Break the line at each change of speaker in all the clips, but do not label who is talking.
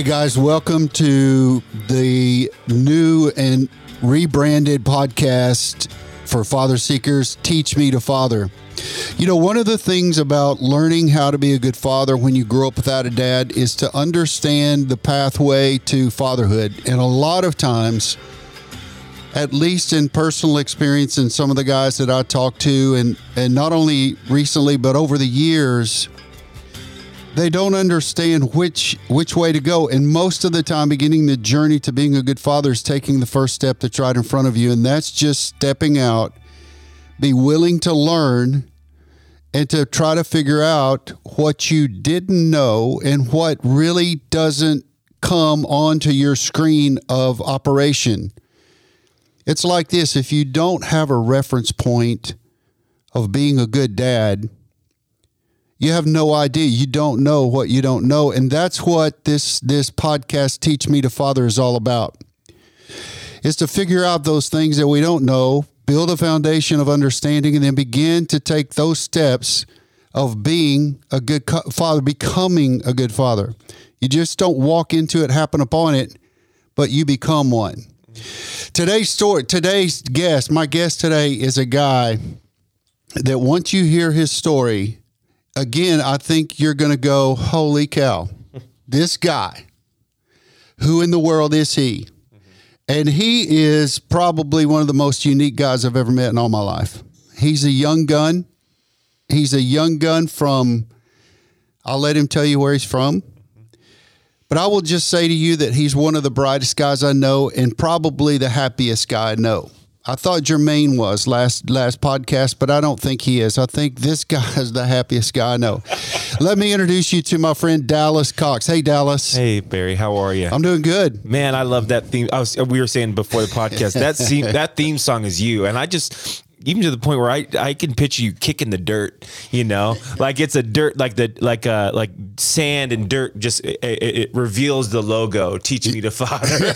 Hey guys, welcome to the new and rebranded podcast for FatherSeekers Teach Me to Father. You know, one of the things about learning how to be a good father when you grow up without a dad is to understand the pathway to fatherhood. And a lot of times, at least in personal experience and some of the guys that I talk to and and not only recently but over the years they don't understand which which way to go. And most of the time beginning the journey to being a good father is taking the first step that's right in front of you. And that's just stepping out be willing to learn and to try to figure out what you didn't know and what really doesn't come onto your screen of operation. It's like this. If you don't have a reference point of being a good dad, you have no idea. You don't know what you don't know. And that's what this this podcast Teach Me to Father is all about. Is to figure out those things that we don't know, build a foundation of understanding and then begin to take those steps of being a good father, becoming a good father. You just don't walk into it, happen upon it, but you become one. Today's story, today's guest, my guest today is a guy that once you hear his story, again, I think you're going to go, holy cow, this guy, who in the world is he? Mm-hmm. And he is probably one of the most unique guys I've ever met in all my life. He's a young gun. He's a young gun from, I'll let him tell you where he's from. Mm-hmm. But I will just say to you that he's one of the brightest guys I know and probably the happiest guy I know. I thought Jermaine was last last podcast, but I don't think he is. I think this guy is the happiest guy I know. Let me introduce you to my friend Dallas Cox. Hey, Dallas.
Hey, Barry. How are you?
I'm doing good.
Man, I love that theme. I was, we were saying before the podcast that theme, that theme song is you, and I just even to the point where I I can picture you kicking the dirt, you know, like it's a dirt like the like uh like sand and dirt just it, it reveals the logo. Teach me to father.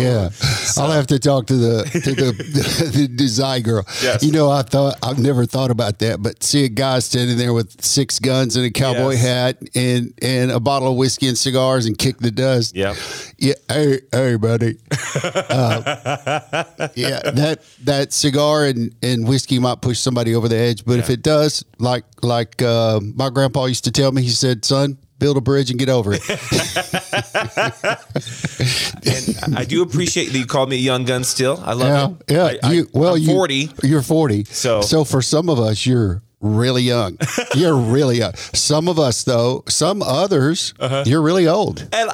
yeah, so. I'll have to talk to the to the, the, the design girl. Yes. You know, I thought I've never thought about that, but see a guy standing there with six guns and a cowboy yes. hat and and a bottle of whiskey and cigars and kick the dust.
Yeah,
yeah. Hey, hey, buddy. uh, yeah, that that's cigar and, and whiskey might push somebody over the edge. But yeah. if it does, like like uh, my grandpa used to tell me, he said, "Son, build a bridge and get over it."
and I do appreciate that you called me a young gun. Still, I love
yeah, it. Yeah, you, well,
I'm forty.
You, are forty.
So
so for some of us, you're really young. You're really young. Some of us, though, some others, uh-huh. you're really old.
And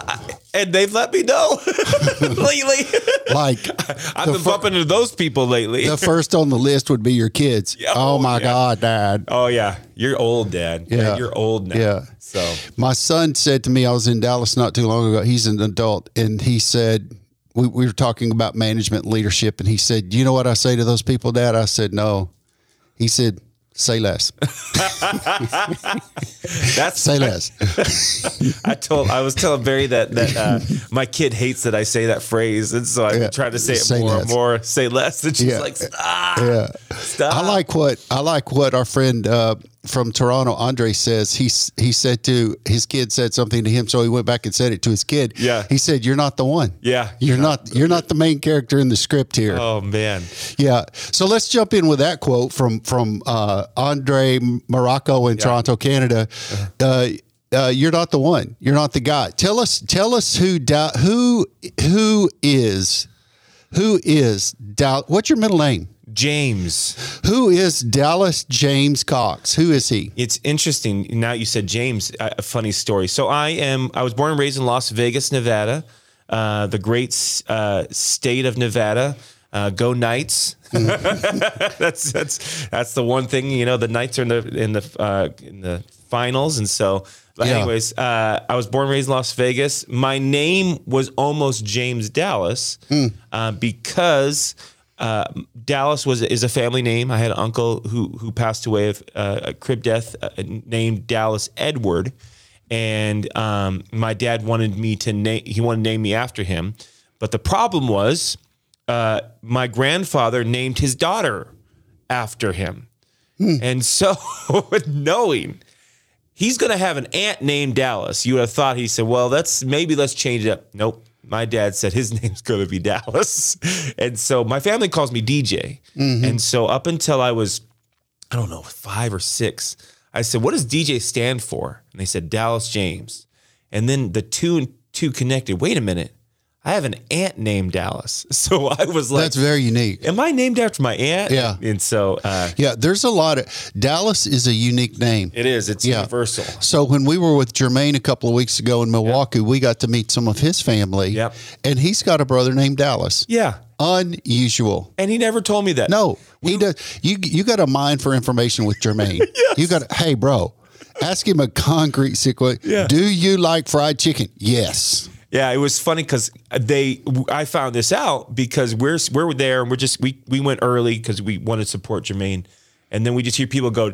and they've let me know lately.
like
I've been fir- bumping into those people lately.
the first on the list would be your kids. Yeah, oh, oh, my yeah. God, Dad.
Oh yeah, you're old, Dad. Yeah, you're old now.
Yeah.
So
my son said to me, I was in Dallas not too long ago. He's an adult, and he said. We, we were talking about management leadership, and he said, "You know what I say to those people, Dad?" I said, "No." He said, Say less.
That's
say less.
I told I was telling Barry that that uh, my kid hates that I say that phrase, and so I yeah. try to say it say more, less. more, say less, and she's yeah. like, stop, yeah. stop.
I like what I like what our friend uh, from Toronto, Andre says he he said to his kid said something to him, so he went back and said it to his kid.
Yeah,
he said, "You're not the one.
Yeah,
you're, not, you're not the main character in the script here."
Oh man,
yeah. So let's jump in with that quote from from uh, Andre Morocco in yeah. Toronto, Canada. Uh-huh. Uh, uh, you're not the one. You're not the guy. Tell us, tell us who da- who who is who is doubt. What's your middle name?
James.
Who is Dallas James Cox? Who is he?
It's interesting. Now you said James. A funny story. So I am. I was born and raised in Las Vegas, Nevada, uh, the great uh, state of Nevada. Uh, go Knights! that's that's that's the one thing you know. The Knights are in the in the uh, in the finals, and so. But yeah. anyways, uh, I was born and raised in Las Vegas. My name was almost James Dallas mm. because uh, Dallas was is a family name. I had an uncle who who passed away of uh, a crib death uh, named Dallas Edward, and um, my dad wanted me to name. He wanted to name me after him, but the problem was uh, my grandfather named his daughter after him, hmm. and so knowing he's going to have an aunt named Dallas. You would have thought he said, well, that's maybe let's change it up. Nope. My dad said his name's going to be Dallas. And so my family calls me DJ. Mm-hmm. And so up until I was, I don't know, five or six, I said, what does DJ stand for? And they said, Dallas James. And then the two and two connected. Wait a minute. I have an aunt named Dallas. So I was like,
That's very unique.
am I named after my aunt?
Yeah.
And so uh,
Yeah, there's a lot of Dallas is a unique name.
it is, it's
Yeah.
universal.
So when we were with Jermaine a couple of weeks ago in Milwaukee, we got to meet some of his family.
Yep.
And he's got a brother named Dallas.
Yeah.
Unusual.
And he never told me that.
No, he does. You you got a mind for information with Jermaine. You got. Hey, bro, ask him a concrete sequence.
Yeah.
Do you like fried chicken? Yes.
Yeah, it was funny because they. I found this out because we're we're there and we're just we we went early because we wanted to support Jermaine, and then we just hear people go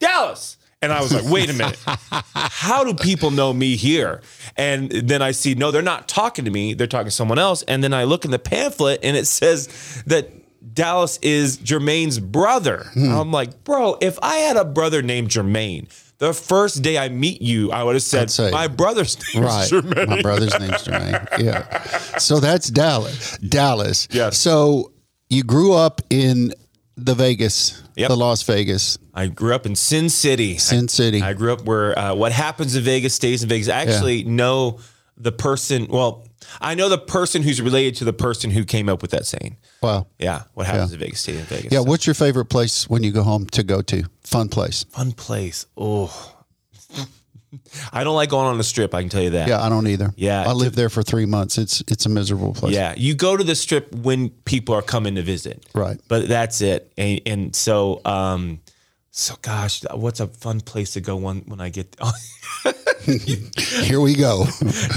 Dallas, and I was like, wait a minute, how do people know me here? And then I see no, they're not talking to me; they're talking to someone else. And then I look in the pamphlet and it says that. Dallas is Jermaine's brother. Hmm. I'm like, bro, if I had a brother named Jermaine, the first day I meet you, I would have said,
say-
my brother's name
Right.
Jermaine.
My brother's name's Jermaine. Yeah. So that's Dallas. Dallas.
Yes.
So you grew up in the Vegas,
Yep.
the Las Vegas,
I grew up in Sin City.
Sin City.
I grew up where uh, what happens in Vegas stays in Vegas. I actually know the person. Well, I know the person who's related to the person who came up with that saying.
wow.
Yeah, what happens in Vegas stays in Vegas.
Yeah.
So,
What's your favorite place when you go home to go to? Fun place.
fun place. Oh, I don't like going on the strip. I can tell you that.
Yeah, I don't either.
Yeah,
I lived there for three months. It's it's a miserable place.
Yeah, you go to the strip when people are coming to visit.
Right.
But that's it. And, and so, um, so gosh, what's a fun place to go when when I get
Here we go.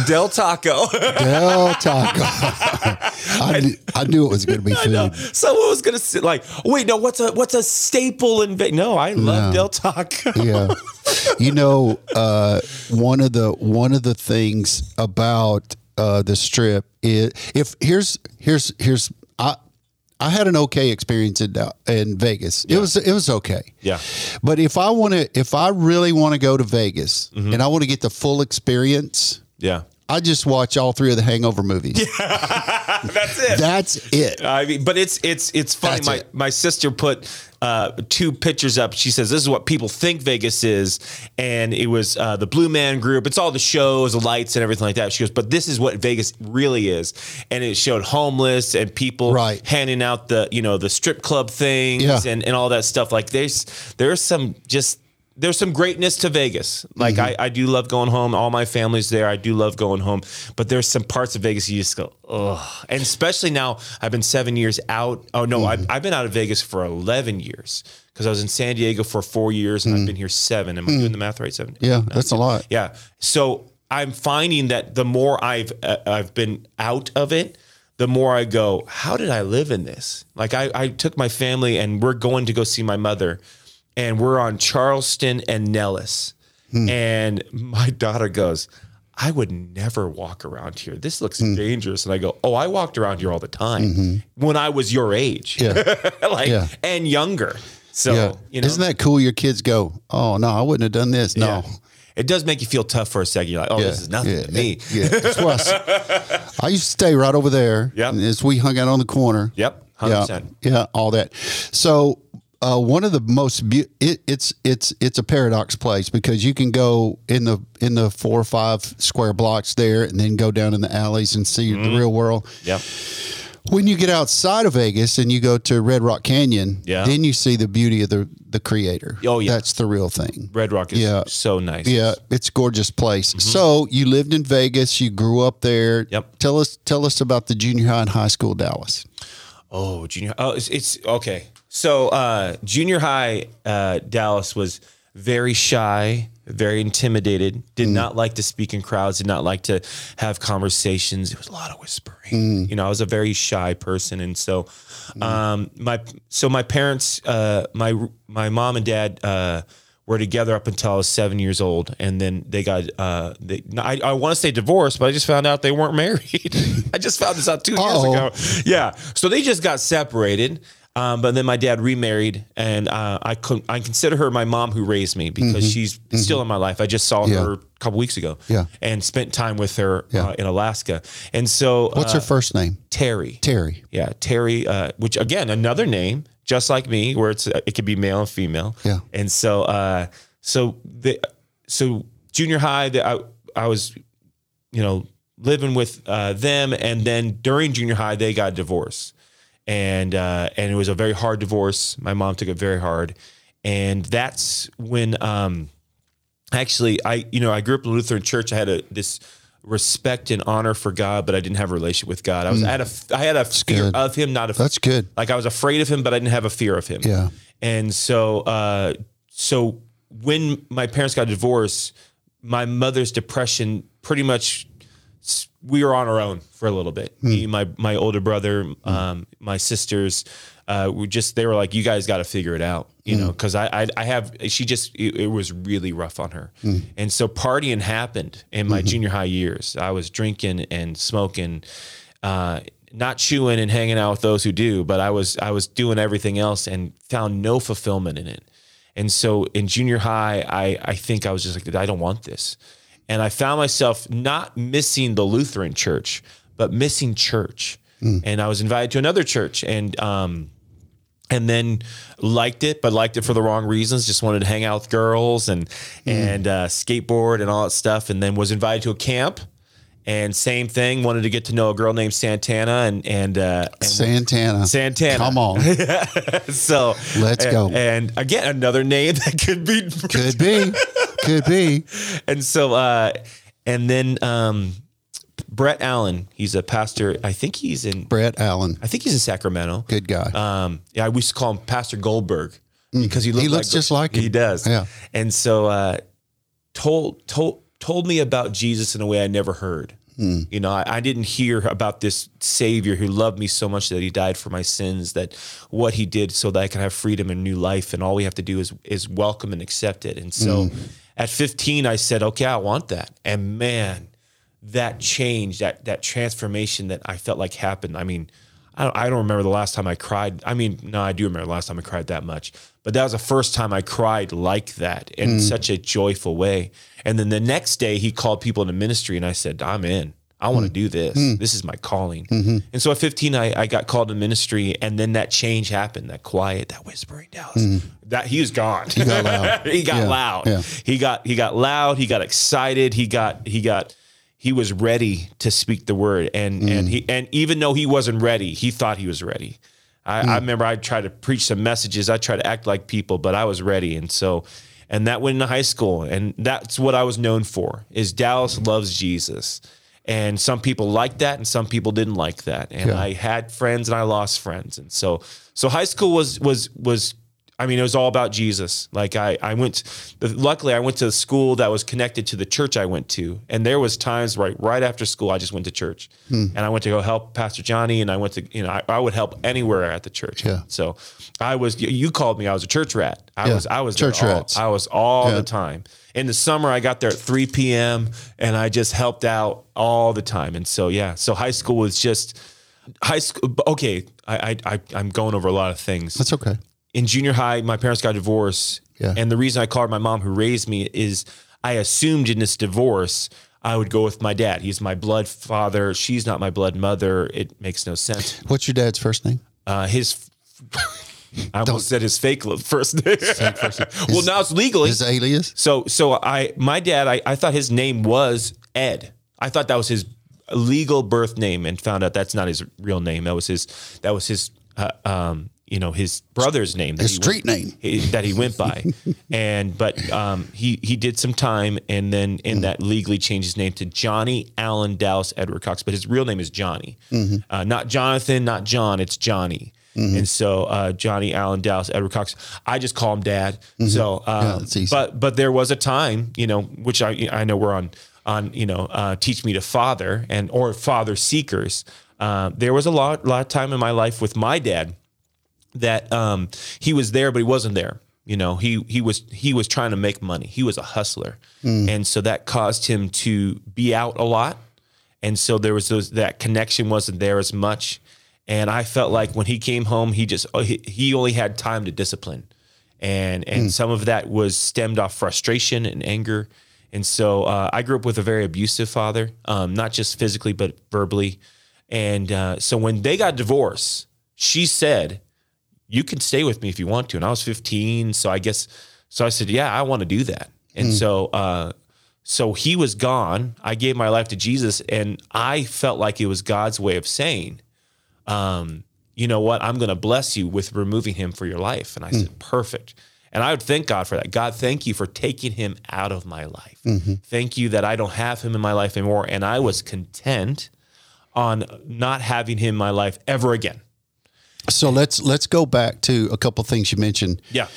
Del Taco?
Del Taco. I, knew, I knew it was going to be food.
Someone was gonna sit like, wait, no, what's a what's a staple in Vegas? No, I love Del Taco.
Yeah. You know, uh, one of the one of the things about uh, the strip is if here's here's here's I I had an okay experience in in Vegas. It was it was okay.
Yeah.
But if I want to if I really want to go to Vegas
Mm-hmm.
and I want to get the full experience,
Yeah,
I just watch all three of the Hangover movies.
that's it.
That's it.
I mean, but it's it's it's funny.
That's
my
it.
my sister put uh, two pictures up. She says this is what people think Vegas is, and it was uh, the Blue Man Group. It's all the shows, the lights, and everything like that. She goes, but this is what Vegas really is, and it showed homeless and people
Right.
handing out the you know the strip club things
Yeah.
and and all that stuff. Like there's there's some just. There's some greatness to Vegas. Like
Mm-hmm.
I, I do love going home. All my family's there. I do love going home. But there's some parts of Vegas you just go, ugh. And especially now, I've been seven years out. Oh no, I've, I've been out of Vegas for 11 years because I was in San Diego for four years and I've been here seven. Am I doing the math right? Seven.
Yeah, that's a lot.
Yeah. So I'm finding that the more I've uh, I've been out of it, the more I go, how did I live in this? Like I, I took my family and we're going to go see my mother, and we're on Charleston and Nellis, hmm. and my daughter goes. I would never walk around here. This looks hmm. dangerous. And I go, Oh, I walked around here all the time mm-hmm. when I was your age.
Yeah.
like
Yeah.
and younger. So
Yeah.
you know
Isn't that cool? Your kids go, oh, no, I wouldn't have done this. No.
yeah. It does make you feel tough for a second. You're like, oh, this is nothing
yeah,
to me.
Yeah, that's why I, I used to stay right over there.
Yep.
As we hung out on the corner.
Yep,
Yeah,
100%.
yeah, all that. So uh, one of the most be- it, it's it's it's a paradox place because you can go in the in the four or five square blocks there and then go down in the alleys and see
Mm-hmm.
the real world.
Yeah.
When you get outside of Vegas and you go to Red Rock Canyon,
Yeah.
then you see the beauty of the the creator.
Oh, yeah.
that's the real thing.
Red Rock is
Yeah.
so nice.
Yeah, it's a gorgeous place. So you lived in Vegas, you grew up there.
Yep.
Tell us tell us about the junior high and high school Dallas.
Oh, junior. Oh, it's, it's okay. So, uh, junior high, uh, Dallas was very shy, very intimidated. Did not like to speak in crowds. Did not like to have conversations. It was a lot of whispering. You know, I was a very shy person, and so, um, my so my parents, uh, my my mom and dad. Uh, were together up until I was seven years old, and then they got. Uh, they, I, I want to say divorced, but I just found out they weren't married. I just found this out 2 years
Uh-oh.
ago. Yeah, so they just got separated. Um, but then my dad remarried, and uh, I con- I consider her my mom who raised me because she's still in my life. I just saw
Mm-hmm. Yeah.
her a couple weeks ago,
Yeah.
and spent time with her
Yeah.
uh, in Alaska. And so,
What's
uh,
her first name?
Terry?
Terry.
Yeah, Terry, uh, which again, another name, just like me, where it's uh, it could be male and female.
Yeah.
And so, uh, so the so junior high, that I I was, you know, living with uh, them, and then during junior high, they got divorced, and uh, and it was a very hard divorce. My mom took it very hard, and that's when um, actually I you know I grew up in a Lutheran church. I had a this respect and honor for God, but I didn't have a relationship with God. I was I had a I had a fear
good.
of Him, not a
That's good.
like I was afraid of him, but I didn't have a fear of him.
Yeah.
And so, uh, so when my parents got divorced, my mother's depression pretty much we were on our own for a little bit. Me, my my older brother, um, my sisters, uh, we just they were like, "You guys got to figure it out," you know, because I, I I have she just it, it was really rough on her, and so partying happened in my junior high years. I was drinking and smoking. Uh, not chewing and hanging out with those who do, but I was I was doing everything else and found no fulfillment in it. And so in junior high, I I think I was just like I don't want this. And I found myself not missing the Lutheran church, but missing church. And I was invited to another church and um and then liked it, but liked it for the wrong reasons. Just wanted to hang out with girls and and uh, skateboard and all that stuff. And then was invited to a camp, and same thing. Wanted to get to know a girl named Santana and and, uh, and
Santana.
Santana.
Come on.
so
Let's go.
And again, another name that could be
Could be. Could be.
and so uh and then um Brett Allen, he's a pastor. I think he's in
Brett Allen.
I think he's in Sacramento.
Good guy.
Um yeah, we used to call him Pastor Goldberg because he, looked
looks
like-
just like him.
He does.
Yeah.
And so uh told told told me about Jesus in a way I never heard.
Hmm.
You know, I, I didn't hear about this Savior who loved me so much that He died for my sins. That what He did so that I can have freedom and new life, and all we have to do is is welcome and accept it. And so,
Hmm.
at 15, I said, "Okay, I want that." And man, that change, that that transformation that I felt like happened. I mean, I don't, I don't remember the last time I cried. I mean, no, I do remember the last time I cried that much. But that was the first time I cried like that in hmm. such a joyful way. And then the next day, he called people into ministry, and I said, "I'm in. I want to hmm. do this. Hmm. This is my calling." Mm-hmm. And so at 15, I, I got called to ministry, and then that change happened. That quiet, that whispering, Dallas. That he was gone. He
got loud.
he got
Yeah,
loud.
yeah.
He got he got loud. He got excited. He got he got he was ready to speak the word. And
Mm.
and he and even though he wasn't ready he thought he was ready. I,
Mm.
I remember i tried to preach some messages. I tried to act like people but i was ready. And so and that went into high school. And that's what i was known for is dallas loves jesus. And some people liked that and some people didn't like that. And
Yeah.
i had friends and i lost friends. And so so high school was was was I mean, it was all about Jesus. Like I, I went. Luckily, I went to a school that was connected to the church I went to, and there was times right right after school, I just went to church,
Hmm.
and I went to go help Pastor Johnny, and I went to you know I, I would help anywhere at the church.
Yeah.
So I was. you- called me. I was a church rat. I
Yeah.
was. I was
Church
all-
rats.
I was all
Yeah.
the time. In the summer, I got there at 3 p.m. and I just helped out all the time. And so yeah, so high school was just high school. Okay, I, I, I I'm going over a lot of things
That's okay.
In junior high, my parents got divorced.
Yeah.
And the reason I called my mom who raised me is I assumed in this divorce, I would go with my dad. He's my blood father. She's not my blood mother. It makes no sense.
What's your dad's first name?
Uh, his, I almost said his fake li- first name. well, now it's legally.
His alias?
So, so I, my dad, I, I thought his name was Ed. I thought that was his legal birth name, and found out that's not his real name. That was his. That was his. Uh, um, you know, his brother's name.
His street
went,
name.
that he went by, and but um, he he did some time, and then in that legally changed his name to Johnny Allen Dallas Edward Cox, but his real name is Johnny, uh, not Jonathan, not John. It's Johnny. And so uh, Johnny Allen Dallas Edward Cox, I just call him Dad. So, uh,
that's easy.
but but there was a time, you know, which I I know we're on on you know uh, teach me to father and or FatherSeekers. Uh, there was a lot lot of time in my life with my dad that um, he was there, but he wasn't there. You know, he he was he was trying to make money. He was a hustler, and so that caused him to be out a lot. And so there was those that connection wasn't there as much. And I felt like when he came home, he just oh, he, he only had time to discipline, and and some of that was stemmed off frustration and anger. And so uh, I grew up with a very abusive father, um, not just physically but verbally. And uh, so when they got divorced, she said, "You can stay with me if you want to." And I was 15, so I guess so. I said, "Yeah, I want to do that." And so uh, so he was gone. I gave my life to Jesus, and I felt like it was God's way of saying, um, you know what? I'm going to bless you with removing him for your life. And I said, perfect. And I would thank God for that. God, thank you for taking him out of my life. Thank you that I don't have him in my life anymore. And I was content on not having him in my life ever again.
So let's let's go back to a couple things you mentioned.
Yeah,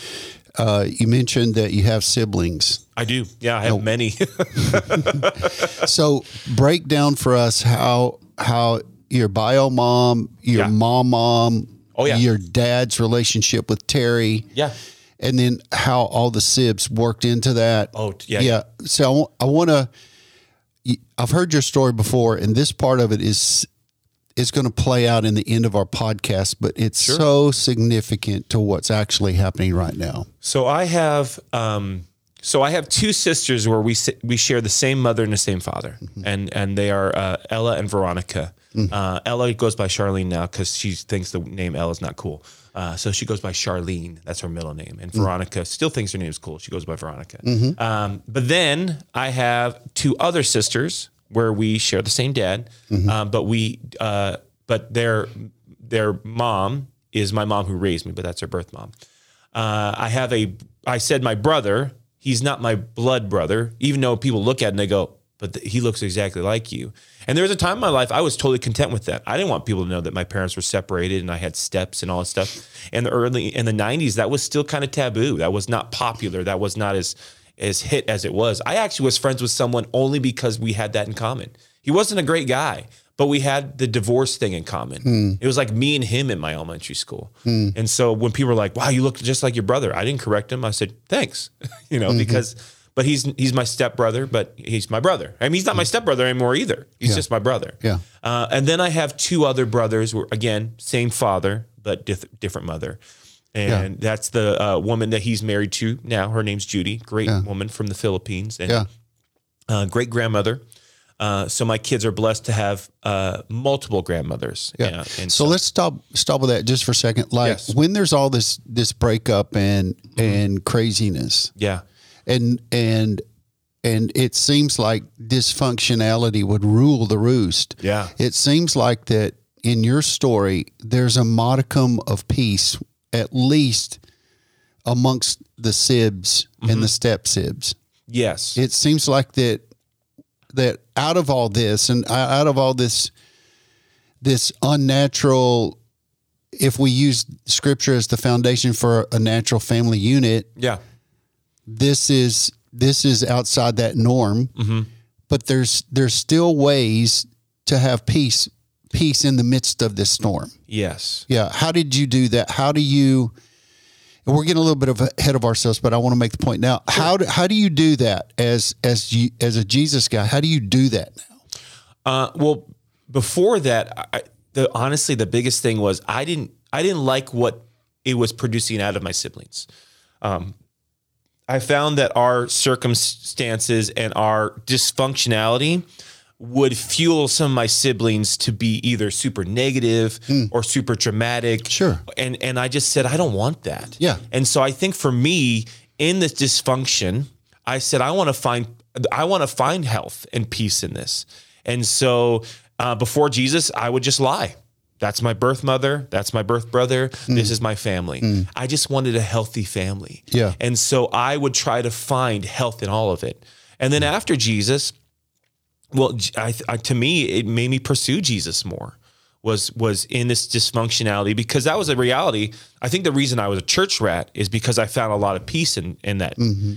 Uh, you mentioned that you have siblings.
I do. Yeah, I have many.
So break down for us how how your bio mom, your
Yeah.
mom mom,
Oh, yeah.
your dad's relationship with Terry,
yeah.
and then how all the sibs worked into that.
Oh, yeah.
yeah. So I, want to. I've heard your story before, and this part of it is is going to play out in the end of our podcast, but it's so significant to what's actually happening right now.
So I have um, so I have two sisters where we we share the same mother and the same father, and and they are uh, Ella and Veronica. Uh, Ella goes by Charlene now because she thinks the name Ella is not cool. Uh, so she goes by Charlene. That's her middle name. And Veronica still thinks her name is cool. She goes by Veronica. Um, but then I have two other sisters where we share the same dad, um, but we uh, but their their mom is my mom who raised me, but that's her birth mom. Uh, I have a, I said my brother, he's not my blood brother, even though people look at it and they go, but th- he looks exactly like you. And there was a time in my life I was totally content with that. I didn't want people to know that my parents were separated and I had steps and all that stuff. And the early in the '90s, that was still kind of taboo. That was not popular. That was not as as hit as it was. I actually was friends with someone only because we had that in common. He wasn't a great guy, but we had the divorce thing in common. Hmm. It was like me and him in my elementary school. Hmm. And so when people were like, "Wow, you look just like your brother," I didn't correct him. I said, "Thanks," you know, mm-hmm. because but he's he's my stepbrother, but he's my brother. I mean, he's not my hmm. stepbrother anymore either. He's just my brother.
Yeah.
Uh, and then I have two other brothers. Who again, same father, but dif- different mother. And that's the uh, woman that he's married to now. Her name's Judy, great woman from the Philippines, and
Yeah.
uh, great grandmother. Uh, so my kids are blessed to have uh, multiple grandmothers.
Yeah.
and
so let's stop stop with that just for a second. Like
Yes.
when there's all this this breakup and and craziness
yeah,
and and and it seems like dysfunctionality would rule the roost.
Yeah.
It seems like that in your story there's a modicum of peace at least amongst the sibs and the mm-hmm. step sibs.
yes,
It seems like that that out of all this and out of all this this unnatural if we use scripture as the foundation for a natural family unit
yeah,
this is this is outside that norm. Mm-hmm. But there's there's still ways to have peace peace in the midst of this storm.
Yes.
yeah how did you do that? How do you and we're getting a little bit of ahead of ourselves but i want to make the point now. How do, how do you do that as as you as a jesus guy? How do you do that now?
Uh, well, before that, I, the honestly the biggest thing was I didn't I didn't like what it was producing out of my siblings. Um, I found that our circumstances and our dysfunctionality would fuel some of my siblings to be either super negative or super dramatic.
Hmm. Sure.
And and I just said I don't want that.
Yeah.
And so I think for me in this dysfunction, I said I want to find I want to find health and peace in this. And so uh, before Jesus, I would just lie. That's my birth mother. That's my birth brother. This is my family. I just wanted a healthy family.
Yeah.
And so I would try to find health in all of it. And then after Jesus, well, I, I, to me, it made me pursue Jesus more. Was was in this dysfunctionality because that was a reality. I think the reason I was a church rat is because I found a lot of peace in in that.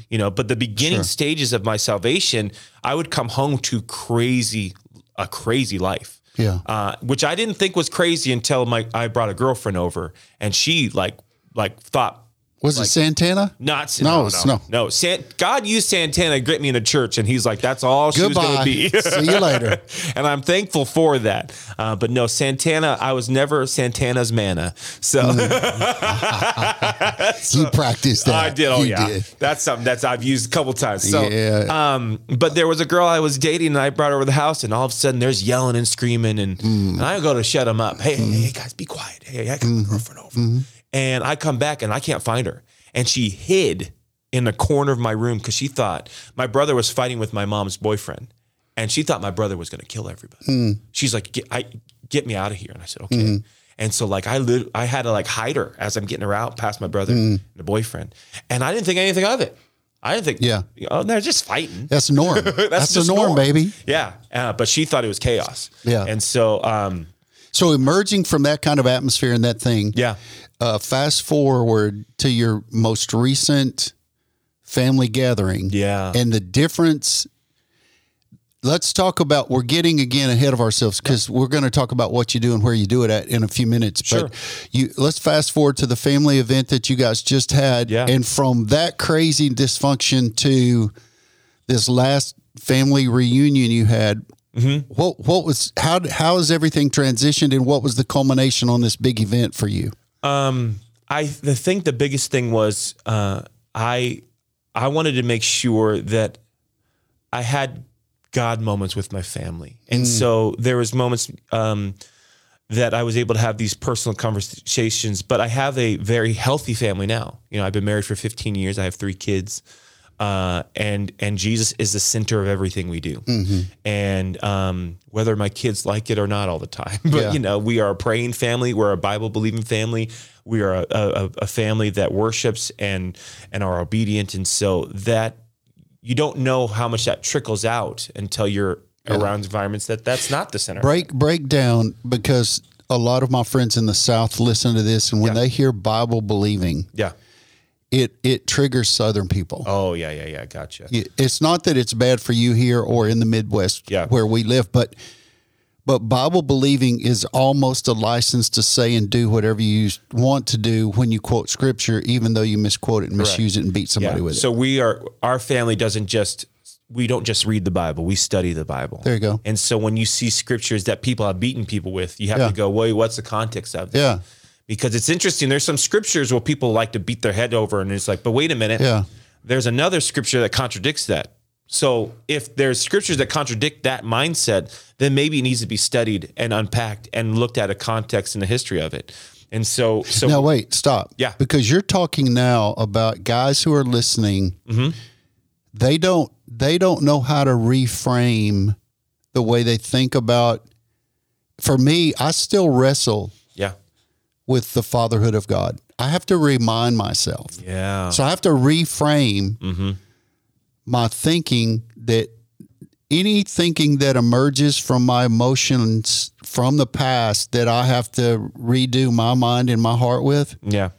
You know, but the beginning stages of my salvation, I would come home to crazy a crazy life.
Yeah.
Uh, which I didn't think was crazy until my I brought a girlfriend over and she like like thought
Was it Santana?
Not
No,
no,
it's
no,
no.
no. San, God used Santana to get me in a church, and He's like, "That's all she was going to be."
See you later.
and I'm thankful for that. Uh, but no, Santana, I was never Santana's manna. So
you practiced that.
I did. Oh
You
yeah,
did.
that's something that's I've used a couple times. So,
Yeah.
um, but there was a girl I was dating, and I brought her over the house, and all of a sudden there's yelling and screaming, and,
Mm.
and I go to shut them up. Hey, hey, hey, guys, be quiet. Hey, I got
Mm-hmm.
my girlfriend over, and I come back and I can't find her, and she hid in the corner of my room because she thought my brother was fighting with my mom's boyfriend, and she thought my brother was going to kill everybody.
Mm.
She's like, get, I, get me out of here, and I said, okay.
Mm-hmm.
And so like I lit- I had to like hide her as I'm getting her out past my brother and the boyfriend. And I didn't think anything of it. I didn't think,
Yeah.
oh, they're just fighting.
That's the norm. That's, the
just
norm, baby.
Yeah. Uh, but she thought it was chaos.
Yeah.
And so, um,
So emerging from that kind of atmosphere and that thing,
yeah.
Uh, fast forward to your most recent family gathering.
Yeah.
And the difference. Let's talk about. We're getting again ahead of ourselves because we're going to talk about what you do and where you do it at in a few minutes.
Sure.
But you let's fast forward to the family event that you guys just had,
Yeah.
and from that crazy dysfunction to this last family reunion you had.
Mm-hmm.
What what was how how has everything transitioned and what was the culmination on this big event for you?
Um, I the think the biggest thing was uh, I I wanted to make sure that I had God moments with my family, and so there was moments um, that I was able to have these personal conversations. But I have a very healthy family now. You know, I've been married for 15 years. I have three kids. Uh, and and Jesus is the center of everything we do, and um, whether my kids like it or not all the time, but
Yeah.
you know, we are a praying family. We're a Bible believing family. We are a, a, a family that worships and and are obedient, and so that you don't know how much that trickles out until you're around environments that that's not the center.
break break down because a lot of my friends in the South listen to this, and when
Yeah.
they hear Bible believing,
Yeah.
It it triggers Southern people.
Oh yeah, yeah, yeah. Gotcha.
It's not that it's bad for you here or in the Midwest
Yeah.
where we live, but but Bible believing is almost a license to say and do whatever you want to do when you quote Scripture, even though you misquote it and misuse it and beat somebody
Yeah.
with it.
So we are our family doesn't just we don't just read the Bible, we study the Bible.
There you go.
And so when you see scriptures that people have beaten people with, you have
Yeah.
to go, well, what's the context of that?
Yeah,
Because it's interesting. There's some scriptures where people like to beat their head over, and it's like, but wait a minute.
Yeah.
There's another scripture that contradicts that. So if there's scriptures that contradict that mindset, then maybe it needs to be studied and unpacked and looked at a context and the history of it. And so, so
Now wait, stop.
Yeah.
Because you're talking now about guys who are listening.
Mm-hmm.
They don't they don't know how to reframe the way they think about for me, I still wrestle with the fatherhood of God. I have to remind myself.
yeah,
So I have to reframe
Mm-hmm.
my thinking that any thinking that emerges from my emotions from the past that I have to redo my mind and my heart with,
yeah,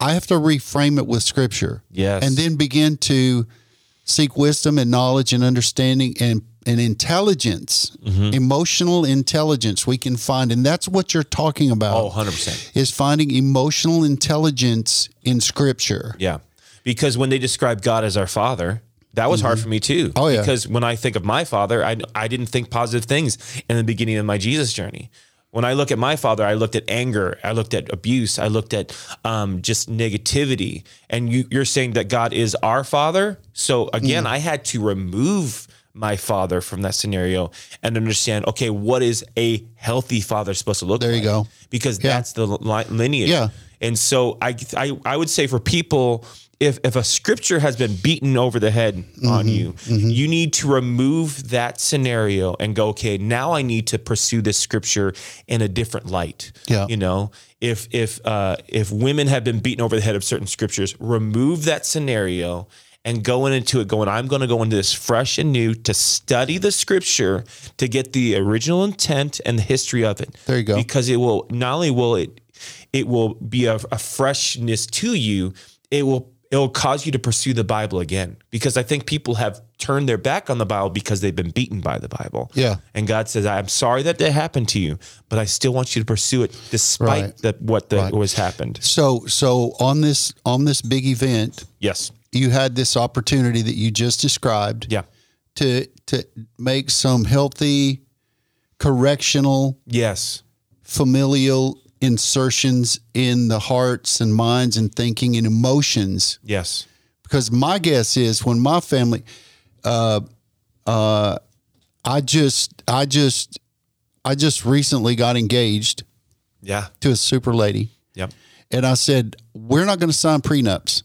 I have to reframe it with scripture.
Yes.
And then begin to seek wisdom and knowledge and understanding and, and intelligence,
Mm-hmm.
emotional intelligence we can find. And that's what you're talking about
oh, 100 percent.
is finding emotional intelligence in scripture.
Yeah. Because when they describe God as our father, that was hard for me too.
Oh, yeah.
Because when I think of my father, I, I didn't think positive things in the beginning of my Jesus journey. When I look at my father, I looked at anger, I looked at abuse, I looked at um, just negativity. And you, you're saying that God is our father. So again,
Mm.
I had to remove my father from that scenario and understand, okay, what is a healthy father supposed to look like
There you go.
Because
Yeah.
that's the li- lineage.
Yeah.
And so I, I, I would say for people, if, if a scripture has been beaten over the head
Mm-hmm.
on you, you need to remove that scenario and go, okay, now I need to pursue this scripture in a different light.
Yeah.
You know, if, if, uh, if women have been beaten over the head of certain scriptures, remove that scenario and going into it going, I'm going to go into this fresh and new to study the scripture to get the original intent and the history of it.
There you go.
Because it will, not only will it, it will be a, a freshness to you, it will it'll cause you to pursue the Bible again because I think people have turned their back on the Bible because they've been beaten by the Bible.
Yeah.
And God says, I'm sorry that that happened to you, but I still want you to pursue it despite
Right.
the, what the,
Right.
was happened.
So so on this on this big event,
Yes.
You had this opportunity that you just described
Yeah.
to to make some healthy correctional
Yes.
familial insertions in the hearts and minds and thinking and emotions
Yes.
because my guess is when my family uh uh I just I just I just recently got engaged
Yeah.
to a super lady
Yep.
and I said we're not going to sign prenups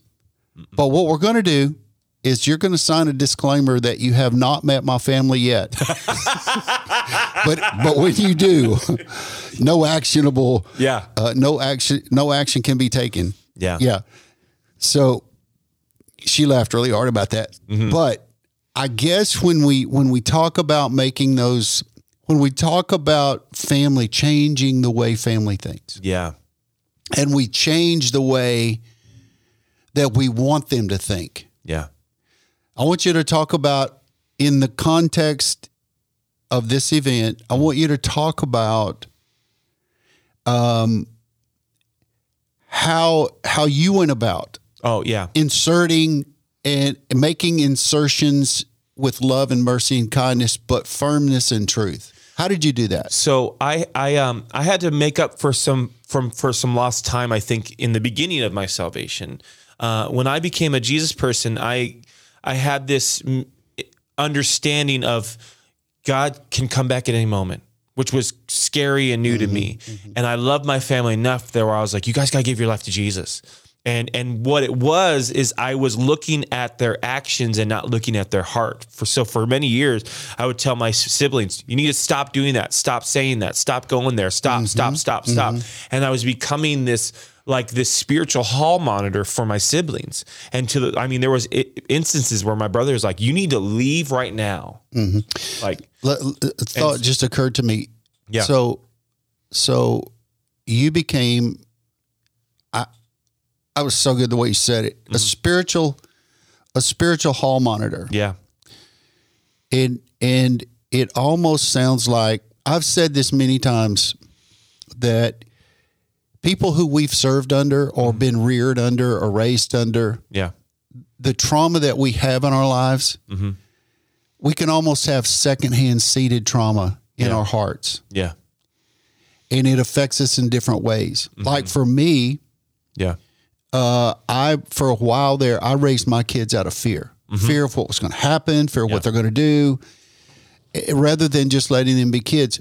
but what we're going to do is you're going to sign a disclaimer that you have not met my family yet but but when you do no actionable
Yeah.
uh, no action no action can be taken
Yeah.
yeah so she laughed really hard about that but i guess when we when we talk about making those when we talk about family changing the way family thinks
Yeah.
and we change the way that we want them to think
Yeah.
i want you to talk about in the context of this event i want you to talk about um how how you went about
Oh, yeah.
inserting and making insertions with love and mercy and kindness, but firmness and truth. How did you do that?
So I I um I had to make up for some from for some lost time. I think in the beginning of my salvation, uh, when I became a Jesus person, I I had this understanding of God can come back at any moment, which was scary and new to mm-hmm, me. Mm-hmm. And I loved my family enough that where I was like, you guys got to give your life to Jesus. And and what it was is I was looking at their actions and not looking at their heart. For so for many years, I would tell my siblings, "You need to stop doing that. Stop saying that. Stop going there. Stop. Stop. Mm-hmm, stop. Stop." And I was becoming this like this spiritual hall monitor for my siblings. And to the, I mean, there was instances where my brother was like, "You need to leave right now." Mm-hmm. Like,
Let- uh, A thought just occurred to me.
Yeah.
So, so you became. I, I was so good the way you said it. A mm-hmm. spiritual, a spiritual hall monitor.
yeah,
and and it almost sounds like I've said this many times that people who we've served under or been reared under or raised under
yeah,
the trauma that we have in our lives we can almost have secondhand seated trauma in
Yeah.
our hearts.
Yeah,
and it affects us in different ways. Like for me
yeah,
uh, I for a while there, I raised my kids out of fear, fear of what was going to happen, fear of what they're going to do, eh, rather than just letting them be kids.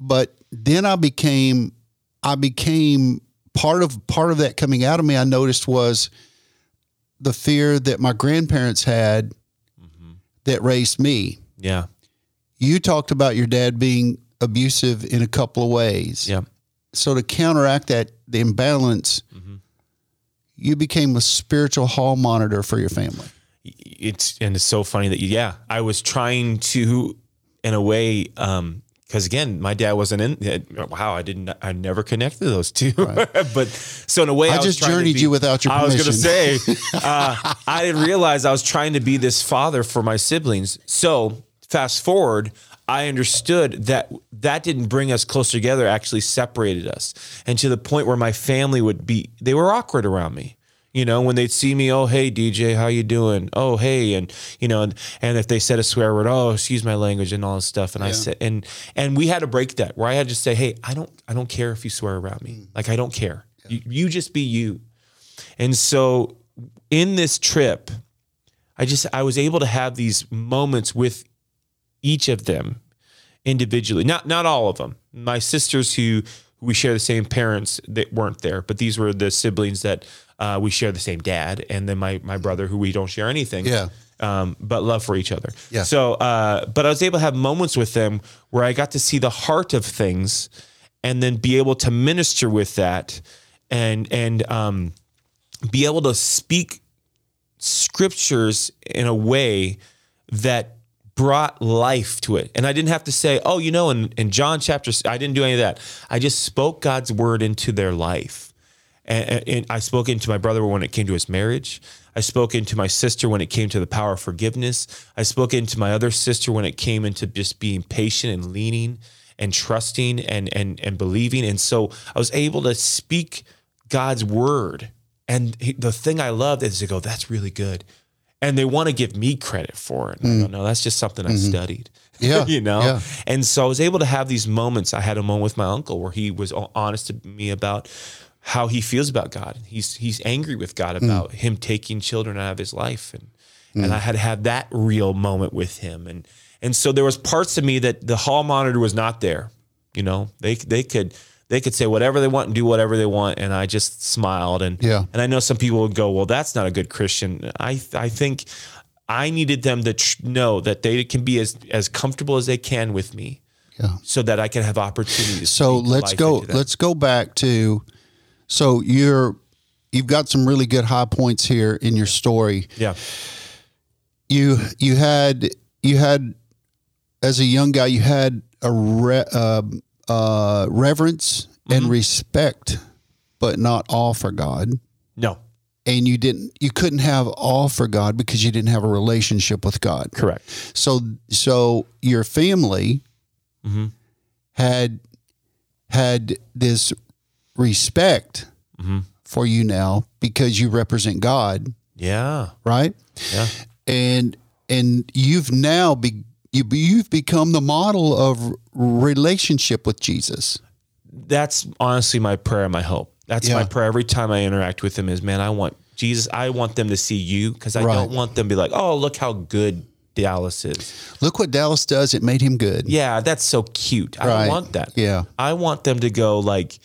But then I became, I became part of part of that coming out of me. I noticed was the fear that my grandparents had that raised me.
yeah,
You talked about your dad being abusive in a couple of ways
yeah.
so to counteract that the imbalance you became a spiritual hall monitor for your family
it's and it's so funny that you, yeah i was trying to in a way um because again my dad wasn't in wow i didn't i never connected those two but so in a way i, was
just
to
journeyed
be-
you without your
i was gonna say uh, i didn't realize i was trying to be this father for my siblings so fast forward I understood that that didn't bring us closer together, actually separated us. And to the point where my family would be, they were awkward around me. You know, when they'd see me, oh hey DJ, how you doing? Oh hey, and you know, and, and if they said a swear word, oh excuse my language and all this stuff. And I said, and and we had to break that where I had to say, hey, I don't I don't care if you swear around me, mm. like I don't care. You, you just be you. And so in this trip, I just I was able to have these moments with each of them individually. Not not all of them. My sisters who we share the same parents that weren't there, but these were the siblings that uh, we share the same dad, and then my my brother who we don't share anything.
Yeah.
Um, but love for each other.
Yeah.
So, uh, but I was able to have moments with them where I got to see the heart of things, and then be able to minister with that, and and um, be able to speak scriptures in a way that brought life to it. And I didn't have to say, oh, you know, in, in John chapter, I didn't do any of that. I just spoke God's word into their life. And, and I spoke into my brother when it came to his marriage. I spoke into my sister when it came to the power of forgiveness. I spoke into my other sister when it came into just being patient and leaning and trusting and and and believing. And so I was able to speak God's word. And he, the thing I loved is to go, that's really good. And they want to give me credit for it. And I go, mm. no, that's just something I mm-hmm. studied.
Yeah,
you know?
yeah.
And so I was able to have these moments. I had a moment with my uncle where he was honest to me about how he feels about God. He's he's angry with God mm. about him taking children out of his life. And and mm. I had to have that real moment with him. And and so there was parts of me that the hall monitor was not there. You know, they they could they could say whatever they want and do whatever they want, and I just smiled. And
Yeah.
and I know some people would go, well, that's not a good Christian. I I think I needed them to tr- know that they can be as as comfortable as they can with me,
Yeah.
so that I can have opportunities.
So let's go. Let's go back to. So you're you've got some really good high points here in your story.
yeah,
You you had you had as a young guy you had a re, uh, uh, reverence
Mm-hmm.
and respect, but not all for God.
no,
And you didn't you couldn't have all for God because you didn't have a relationship with God.
correct.
So so your family
Mm-hmm.
had had this respect
Mm-hmm.
for you now because you represent God,
Yeah,
right?
yeah,
And and you've now be you you've become the model of relationship with Jesus.
that's honestly my prayer and my hope. That's my prayer every time I interact with them. Is man, I want Jesus. I want them to see you because I
Right.
don't want them to be like, oh, look how good Dallas is.
Look what Dallas does; it made him good.
Yeah, that's so cute. I
Right.
don't want that.
Yeah.
I want them to go like,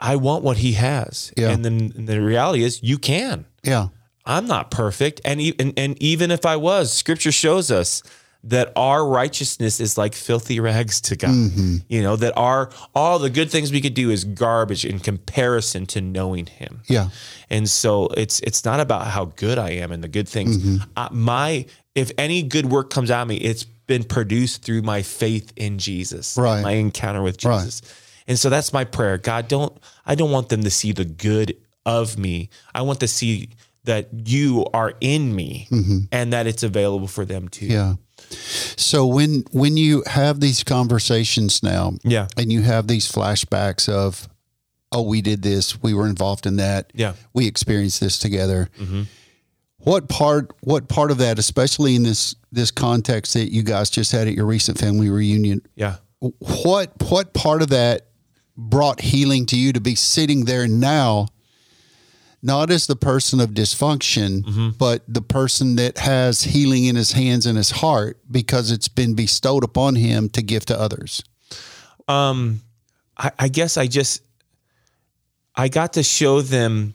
I want what he has.
Yeah.
And then and the reality is, you can.
Yeah,
I'm not perfect, and, e- and and even if I was, Scripture shows us that our righteousness is like filthy rags to God.
Mm-hmm.
You know that our all the good things we could do is garbage in comparison to knowing Him.
yeah,
And so it's it's not about how good I am and the good things.
Mm-hmm.
Uh, my if any good work comes out of me, it's been produced through my faith in Jesus,
Right.
my encounter with
Right.
And so that's my prayer. God, don't I don't want them to see the good of me. I want to see that you are in me and that it's available for them too.
Mm-hmm. yeah. So when when you have these conversations now,
Yeah.
and you have these flashbacks of, oh, we did this, we were involved in that,
Yeah.
we experienced this together. What part? What part of that, especially in this this context that you guys just had at your recent family reunion,
Yeah.
what what part of that brought healing to you to be sitting there now? Not as the person of dysfunction, but the person that has healing in his hands and his heart because it's been bestowed upon him to give to others.
Um, I, I guess I just I got to show them.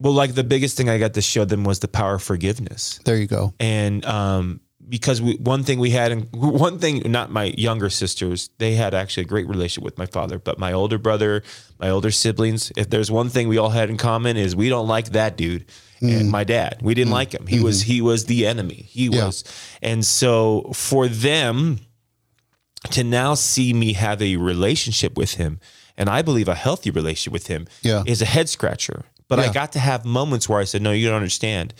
Well, like the biggest thing I got to show them was the power of forgiveness,
There you go.
and um, because we one thing we had, and one thing not my younger sisters, they had actually a great relationship with my father, but my older brother, my older siblings, if there's one thing we all had in common is we don't like that dude. And mm. my dad, we didn't mm. like him. He was mm-hmm. he was the enemy. He
Yeah.
was, and so for them, to now see me have a relationship with him, and I believe a healthy relationship with him,
Yeah.
is a head scratcher. But I got to have moments where I said, "No, you don't understand.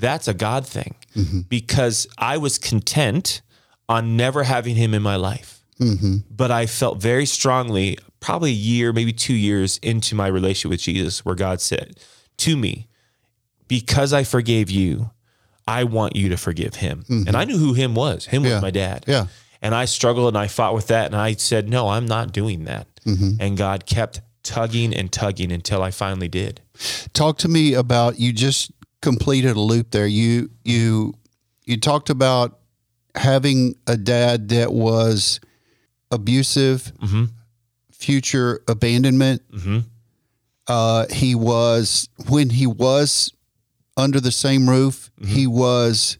That's a God thing,"
Mm-hmm.
because I was content on never having him in my life.
Mm-hmm.
But I felt very strongly, probably a year, maybe two years into my relationship with Jesus, where God said to me, "Because I forgave you." I want you to forgive him. And I knew who him was. Him
Mm-hmm. Yeah.
was my dad.
Yeah.
And I struggled and I fought with that. And I said, no, I'm not doing that. And God kept tugging and tugging until I finally did.
Talk to me about you just completed a loop there. You you you talked about having a dad that was abusive, future abandonment. Uh, he was when he was under the same roof. He was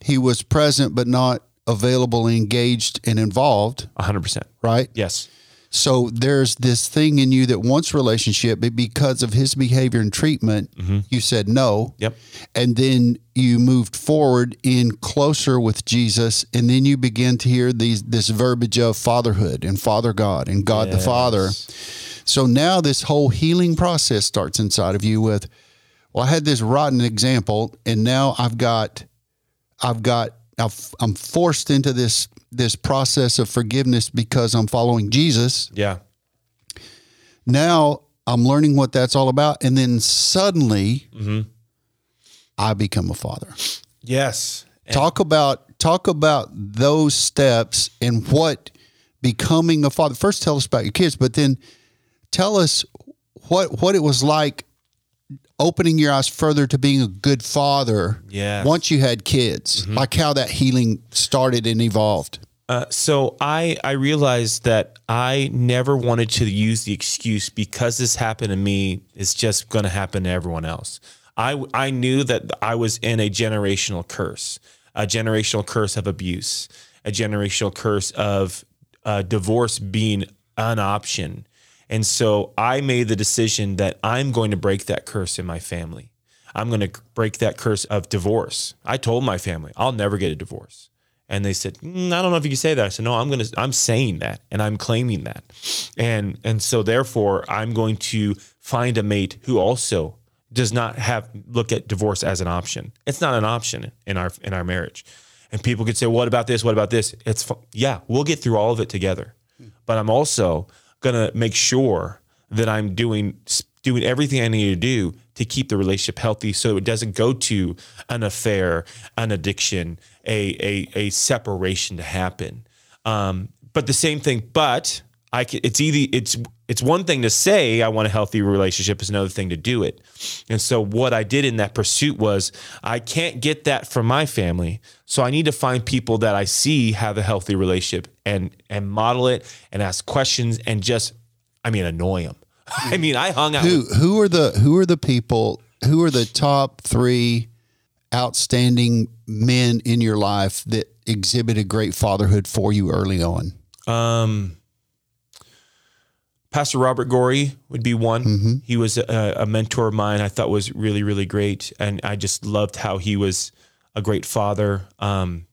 he was present, but not available, engaged, and involved.
100%.
Right.
Yes.
So there's this thing in you that wants relationship, but because of his behavior and treatment, mm-hmm. you said no.
Yep.
And then you moved forward in closer with Jesus, and then you begin to hear these this verbiage of fatherhood and Father God and God the Father. So now this whole healing process starts inside of you with, well, I had this rotten example, and now I've got, I've got, I'm forced into this this process of forgiveness because I'm following Jesus.
Yeah.
Now I'm learning what that's all about, and then suddenly mm-hmm. I become a father.
Yes. And-
talk about talk about those steps and what becoming a father. First, tell us about your kids, but then tell us what what it was like opening your eyes further to being a good father.
Yes.
Once you had kids, like how that healing started and evolved.
Uh, so I I realized that I never wanted to use the excuse because this happened to me. It's just going to happen to everyone else. I I knew that I was in a generational curse, a generational curse of abuse, a generational curse of uh, divorce being an option, and so I made the decision that I'm going to break that curse in my family. I'm going to break that curse of divorce. I told my family I'll never get a divorce. And they said, "Mm, I don't know if you can say that. I said, no, I'm going to, I'm saying that and I'm claiming that. And, and so therefore I'm going to find a mate who also does not have, look at divorce as an option. It's not an option in our, in our marriage. And people could say, what about this? What about this? It's, yeah, we'll get through all of it together. But I'm also to make sure that I'm doing, doing everything I need to do to keep the relationship healthy so it doesn't go to an affair, an addiction, a a, a separation to happen. Um, but the same thing, but I can, it's either it's it's one thing to say I want a healthy relationship, it's another thing to do it. And so what I did in that pursuit was I can't get that from my family, so I need to find people that I see have a healthy relationship and and model it and ask questions and just I mean annoy them. I mean I hung out
Who
with
who are the who are the people who are the top three outstanding men in your life that exhibited great fatherhood for you early on?
Um, Pastor Robert Gorey would be one. He was a, a mentor of mine. I thought was really, really great, and I just loved how he was a great father. Um,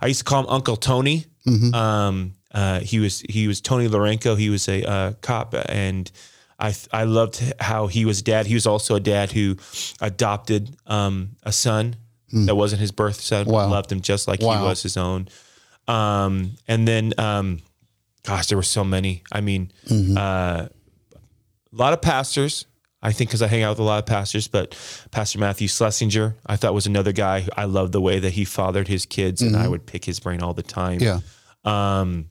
I used to call him Uncle Tony. Um, uh, he was he was Tony Lorenko. He was a uh, cop, and I I loved how he was dad. He was also a dad who adopted um, a son that wasn't his birth son.
Wow.
Loved him just like
Wow.
he was his own. Um, and then, um, gosh, there were so many. I mean, uh, a lot of pastors. I think because I hang out with a lot of pastors, but Pastor Matthew Schlesinger, I thought was another guy. who I loved the way that he fathered his kids, and I would pick his brain all the time.
Yeah.
Um,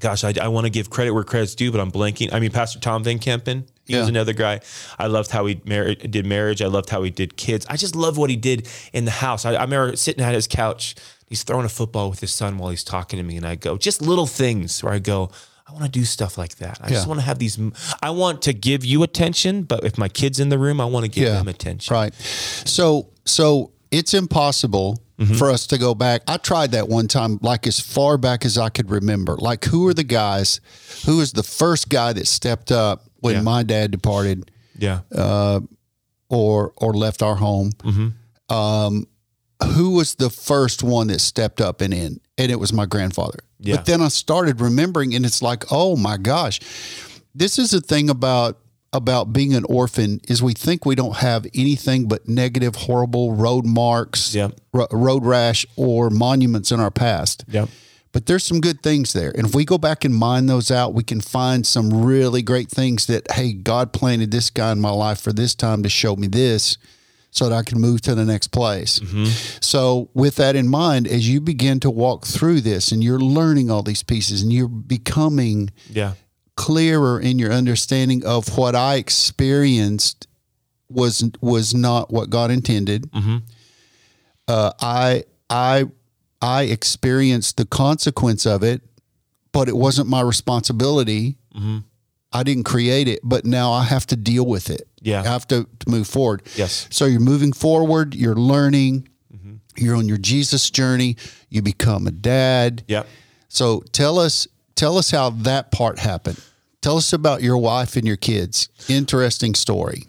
gosh, I, I want to give credit where credit's due, but I'm blanking. I mean, Pastor Tom Van Kempen, he was another guy. I loved how he married, did marriage. I loved how he did kids. I just love what he did in the house. I, I remember sitting at his couch. He's throwing a football with his son while he's talking to me, and I go, just little things where I go, I want to do stuff like that. I just want to have these. I want to give you attention, but if my kid's in the room, I want to give
Yeah.
them attention.
Right. So so it's impossible
Mm-hmm.
for us to go back. I tried that one time, like as far back as I could remember. Like who are the guys? Who was the first guy that stepped up when
Yeah.
my dad departed
Yeah.
or or left our home?
Mm-hmm.
Um, who was the first one that stepped up and in? And it was my grandfather.
Yeah.
But then I started remembering, and it's like, oh my gosh, this is the thing about about being an orphan is we think we don't have anything but negative, horrible road marks,
Yep.
ro- road rash, or monuments in our past.
Yep.
But there's some good things there. And if we go back and mine those out, we can find some really great things that, hey, God planted this guy in my life for this time to show me this so that I can move to the next place. So, with that in mind, as you begin to walk through this and you're learning all these pieces and you're becoming
Yeah.
clearer in your understanding of what I experienced was was not what God intended. Uh, I I I experienced the consequence of it, but it wasn't my responsibility. I didn't create it, but now I have to deal with it.
Yeah.
I have to, to move forward.
Yes.
So you're moving forward. You're learning. You're on your Jesus journey. You become a dad.
Yep.
So tell us tell us how that part happened. Tell us about your wife and your kids. Interesting story.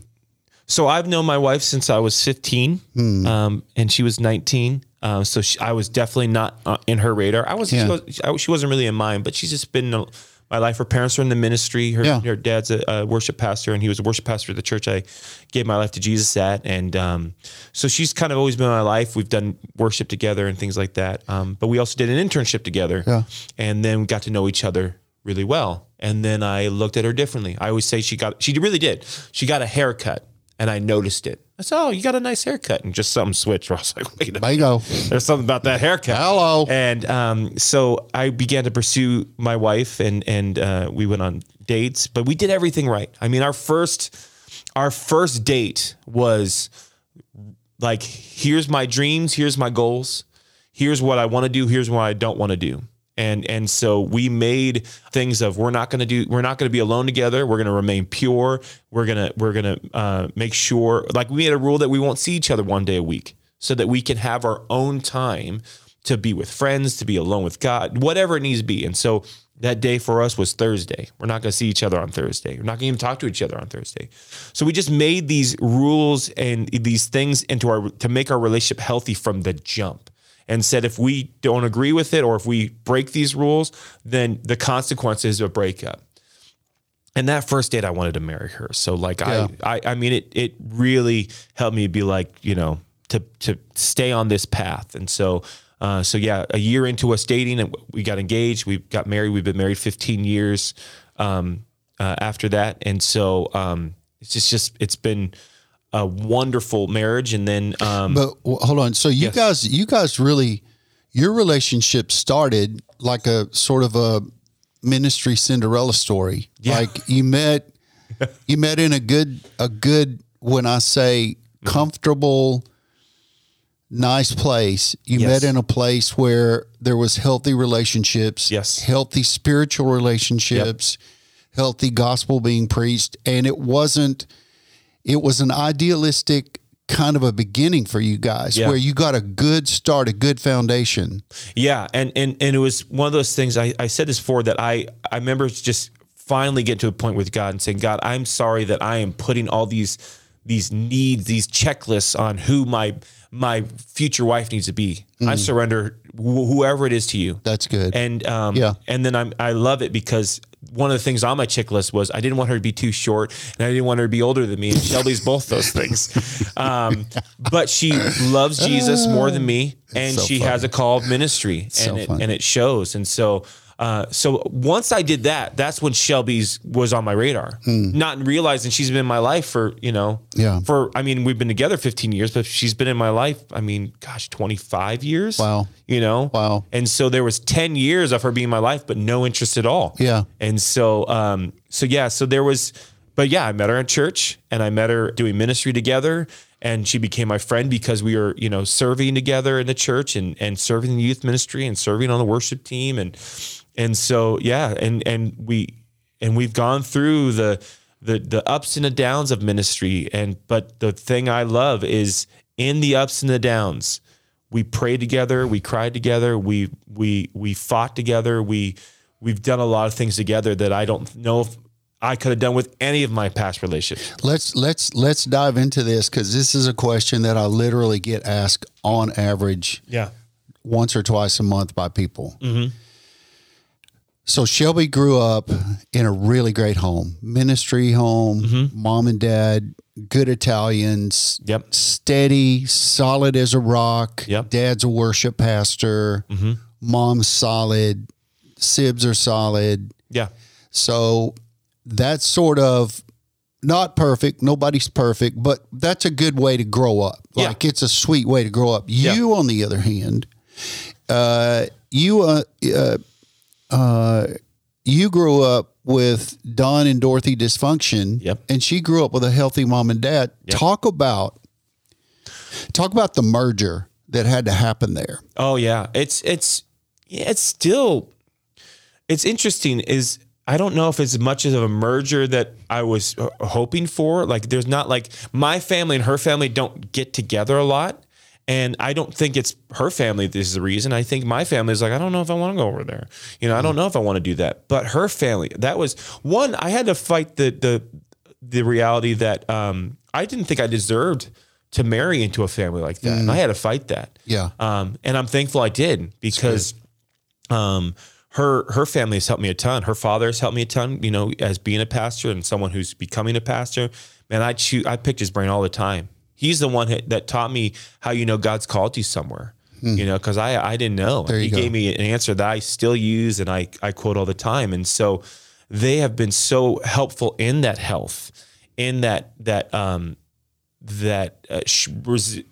So I've known my wife since I was 15,
Hmm.
um, and she was 19. Uh, so she, I was definitely not uh, in her radar. I was,
Yeah.
she, was, she wasn't really in mine, but she's just been my life. Her parents are in the ministry. Her,
Yeah.
her dad's a, a worship pastor, and he was a worship pastor at the church I gave my life to Jesus at. And um, so she's kind of always been in my life. We've done worship together and things like that. Um, but we also did an internship together.
Yeah.
And then we got to know each other really well. And then I looked at her differently. I always say she got, she really did. She got a haircut, and I noticed it. I said, "Oh, you got a nice haircut," and just something switched. I was like, "Wait a
There you go.
there's something about that haircut.
Hello.
And um, so I began to pursue my wife, and and uh, we went on dates, but we did everything right. I mean, our first our first date was like, here's my dreams, here's my goals, here's what I want to do, here's what I don't want to do. And and so we made things of we're not going to do we're not going to be alone together. We're going to remain pure. We're gonna we're gonna uh, make sure like we made a rule that we won't see each other one day a week, so that we can have our own time to be with friends, to be alone with God, whatever it needs to be. And so that day for us was Thursday. We're not going to see each other on Thursday. We're not going to even talk to each other on Thursday. So we just made these rules and these things into our to make our relationship healthy from the jump. And said if we don't agree with it or if we break these rules, then the consequences of a breakup. And that first date, I wanted to marry her. So like
Yeah.
I, I, I mean, it it really helped me be like, you know, to to stay on this path. And so, uh, so yeah, a year into us dating, and we got engaged. We got married. We've been married 15 years um, uh, after that. And so, um, it's just just it's been a wonderful marriage. And then, um,
But hold on. So you
Yes.
guys, you guys really, your relationship started like a sort of a ministry Cinderella story.
Yeah.
Like you met, you met in a good, a good. When I say
Mm-hmm.
comfortable, nice place, you
Yes.
met in a place where there was healthy relationships.
Yes.
healthy spiritual relationships, healthy gospel being preached, and it wasn't it was an idealistic kind of a beginning for you guys
Yeah.
where you got a good start, a good foundation.
Yeah, and and and it was one of those things. I, I said this before that I I remember just finally getting to a point with God and saying, God, I'm sorry that I am putting all these these needs, these checklists on who my my future wife needs to be. I surrender wh- whoever it is to you.
That's good.
And um,
Yeah.
and then I'm I love it because one of the things on my checklist was I didn't want her to be too short and I didn't want her to be older than me. And Shelby's both those things. Um, but she loves Jesus more than me, and
so
she
funny.
has a call of ministry, and
so
it, and it shows. And so. Uh, so once I did that, that's when Shelby's was on my radar. Not realizing she's been in my life for you know,
Hmm. Yeah.
For I mean, we've been together 15 years, but she's been in my life. I mean, gosh, 25 years.
Wow.
You know.
Wow.
And so there was 10 years of her being my life, but no interest at all.
Yeah.
And so, um, so yeah, so there was, but yeah, I met her at church and I met her doing ministry together and she became my friend because we were, you know, serving together in the church and, and serving in the youth ministry and serving on the worship team. And, and so, yeah, and, and we, and we've gone through the, the, the ups and the downs of ministry. And, but the thing I love is in the ups and the downs, we prayed together, we cried together, we we we fought together, we we've done a lot of things together that I don't know if I could have done with any of my past relationships.
Let's let's let's dive into this because this is a question that I literally get asked on average
Yeah.
once or twice a month by people. Mm-hmm. So Shelby grew up in a really great home, ministry home, mom and dad, good Italians,
Yep.
steady, solid as a rock.
Yep.
Dad's a worship pastor. Mom's solid. Sibs are solid.
Yeah.
So that's sort of not perfect. Nobody's perfect, but that's a good way to grow up.
Yeah.
Like it's a sweet way to grow up. You, on the other hand, uh, you uh, uh, uh, you grew up with Don and Dorothy dysfunction,
Yep.
and she grew up with a healthy mom and dad. Talk about talk about the merger that had to happen there.
Oh yeah. It's it's it's still it's interesting is I don't know if it's as much of a merger that I was hoping for. Like there's not like my family and her family don't get together a lot. And I don't think it's her family this is the reason. I think my family is like, I don't know if I want to go over there. You know, I don't know if I want to do that. But her family, that was one, I had to fight the the the reality that um I didn't think I deserved to marry into a family like that. And I had to fight that.
Yeah.
Um, and I'm thankful I did because um, her her family has helped me a ton. Her father has helped me a ton. You know, as being a pastor and someone who's becoming a pastor, man, I choose, I picked his brain all the time. He's the one that taught me how you know God's called you somewhere. You know, because I I didn't know. He
go.
gave me an answer that I still use and I I quote all the time. And so they have been so helpful in that health, in that that um that uh, sh-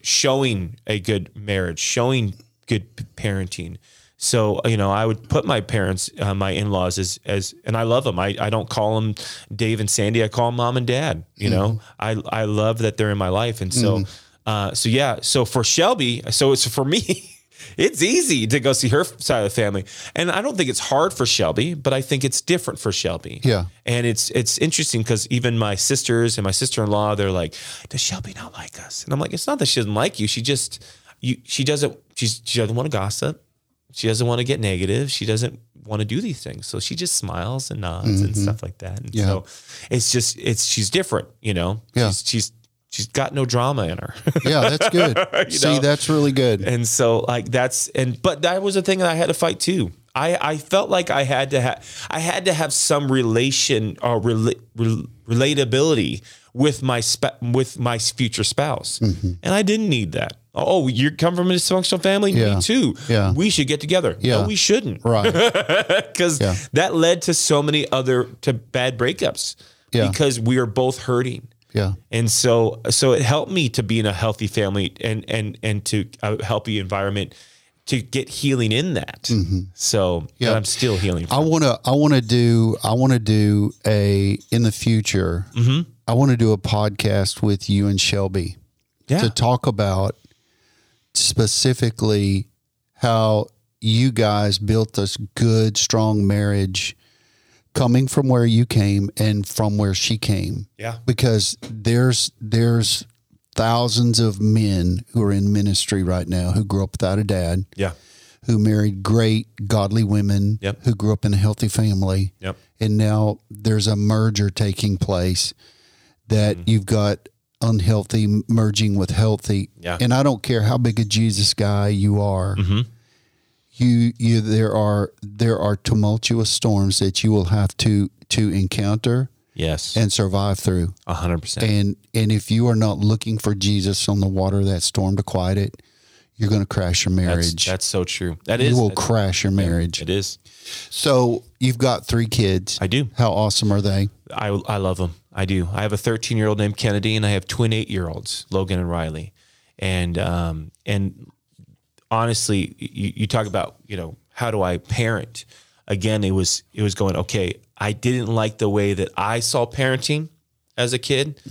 showing a good marriage, showing good parenting. So you know, I would put my parents, uh, my in-laws, as as, and I love them. I, I don't call them Dave and Sandy. I call them mom and dad. You know, I I love that they're in my life, and so uh, so yeah. So for Shelby, so it's for me. It's easy to go see her side of the family, and I don't think it's hard for Shelby, but I think it's different for Shelby.
Yeah.
And it's it's interesting because even my sisters and my sister in law, they're like, "Does Shelby not like us?" And I'm like, "It's not that she doesn't like you. She just you she doesn't she's she doesn't want to gossip. She doesn't want to get negative. She doesn't want to do these things. So she just smiles and nods and stuff like that. And
Mm-hmm. Yeah.
so it's just it's she's different, you know.
Yeah.
She's she's she's got no drama in her.
Yeah, that's good. See,
know?
that's really good.
And so like that's and but that was a thing that I had to fight too. I I felt like I had to have I had to have some relation or rela- rel- relatability with my sp- with my future spouse, and I didn't need that. Oh, you come from a dysfunctional family,
Yeah.
me too.
Yeah.
we should get together.
Yeah.
no, we shouldn't,
Right.
because
Yeah.
that led to so many other to bad breakups.
Yeah.
because we are both hurting.
Yeah.
And so, so it helped me to be in a healthy family and and and to a healthy environment to get healing in that. So
Mm-hmm. Yeah.
I'm still healing.
I want to. I want to do. I want to do a in the future.
Mm-hmm.
I want to do a podcast with you and Shelby
yeah,
to talk about specifically how you guys built this good, strong marriage, coming from where you came and from where she came.
yeah,
because there's there's thousands of men who are in ministry right now who grew up without a dad,
yeah,
who married great godly women,
Yep.
who grew up in a healthy family,
yep,
and now there's a merger taking place that
Mm-hmm.
you've got unhealthy merging with healthy.
Yeah.
And I don't care how big a Jesus guy you are.
Mm-hmm.
You you there are there are tumultuous storms that you will have to to encounter
yes,
and survive through.
a hundred percent.
And and if you are not looking for Jesus on the water of that storm to quiet it, you're going to crash your marriage.
that's so true. That
you
is.
will crash your marriage.
It is.
So you've got three kids.
I do.
How awesome are they?
I I love them. I do. I have a 13 year old named Kennedy, and I have twin eight year olds, Logan and Riley. And um and honestly, you, you talk about you know how do I parent? Again, it was it was going okay. I didn't like the way that I saw parenting as a kid,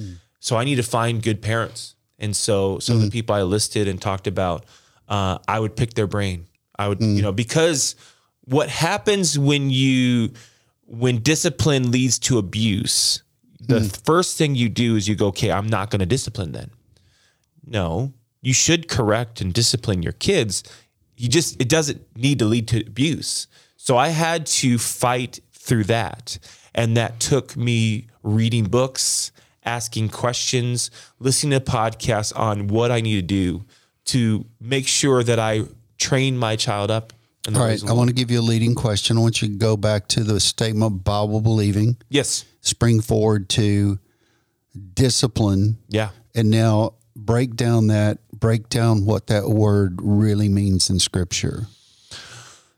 so I need to find good parents. And so some of the people I listed and talked about, uh, I would pick their brain. I would you know because what happens when you when discipline leads to abuse, the hmm. first thing you do is you go, okay, I'm not going to discipline then. No, you should correct and discipline your kids. You just, it doesn't need to lead to abuse. So I had to fight through that. And that took me reading books, asking questions, listening to podcasts on what I need to do to make sure that I train my child up.
All right. I want to give you a leading question. I want you to go back to the statement Bible believing,
Yes.
Spring forward to discipline,
Yeah.
and now break down that, break down what that word really means in scripture.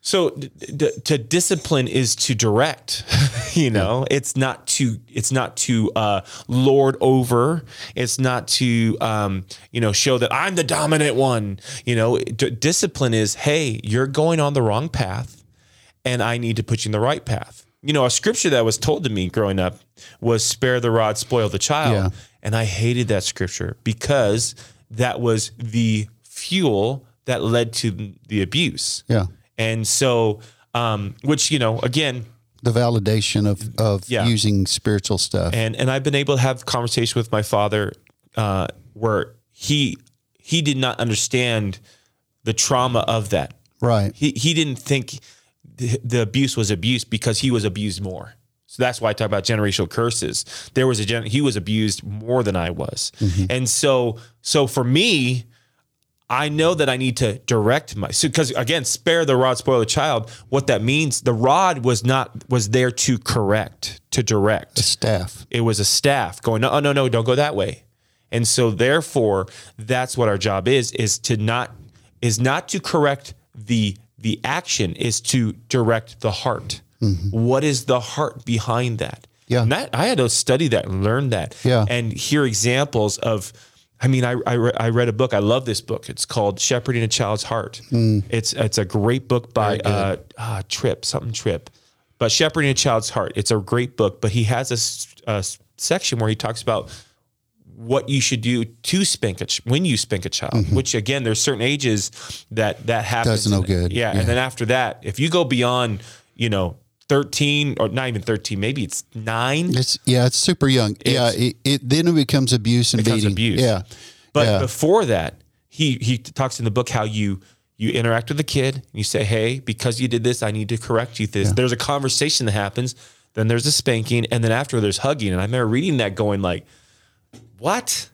So d- d- to discipline is to direct, you know, it's not to, it's not to, uh, lord over. It's not to, um, you know, show that I'm the dominant one, you know, D- discipline is, Hey, you're going on the wrong path and I need to put you in the right path. You know, a scripture that was told to me growing up was spare the rod, spoil the child.
Yeah.
And I hated that scripture because that was the fuel that led to the abuse.
Yeah.
And so, um, which, you know, again,
The validation of, of
Yeah.
using spiritual stuff.
and, and I've been able to have conversation with my father, uh, where he, he did not understand the trauma of that.
right.
He, he didn't think the, the abuse was abuse because he was abused more. So that's why I talk about generational curses. There was a gen, he was abused more than I was. Mm-hmm. And so, so for me, I know that I need to direct my so because again, spare the rod, spoil the child. What that means, the rod was not was there to correct, to direct.
Staff.
It was a staff going, no, no, no, don't go that way. And so therefore, that's what our job is, is to not is not to correct the the action, is to direct the heart. What is the heart behind that?
Yeah.
And that I had to study that and learn that.
Yeah.
And hear examples of I mean, I, I, re- I read a book. I love this book. It's called Shepherding a Child's Heart. It's it's a great book by uh, uh, Tripp, something Tripp, But Shepherding a Child's Heart. It's a great book. But he has a section where he talks about what you should do to spank a ch- when you spank a child. Mm-hmm. Which again, there's certain ages that that happens.
That's no
And-
good.
Yeah,
Yeah.
and then after that, if you go beyond, you know, 13 or not even 13, maybe it's nine.
It's yeah, it's super young. yeah, it, it then it becomes abuse and
becomes
beating.
abuse.
Yeah,
But
yeah.
before that, he he talks in the book how you you interact with the kid. And you say, "Hey, because you did this, I need to correct you." This there's a conversation that happens. Then there's a spanking, and then after there's hugging. And I remember reading that, going like, "What?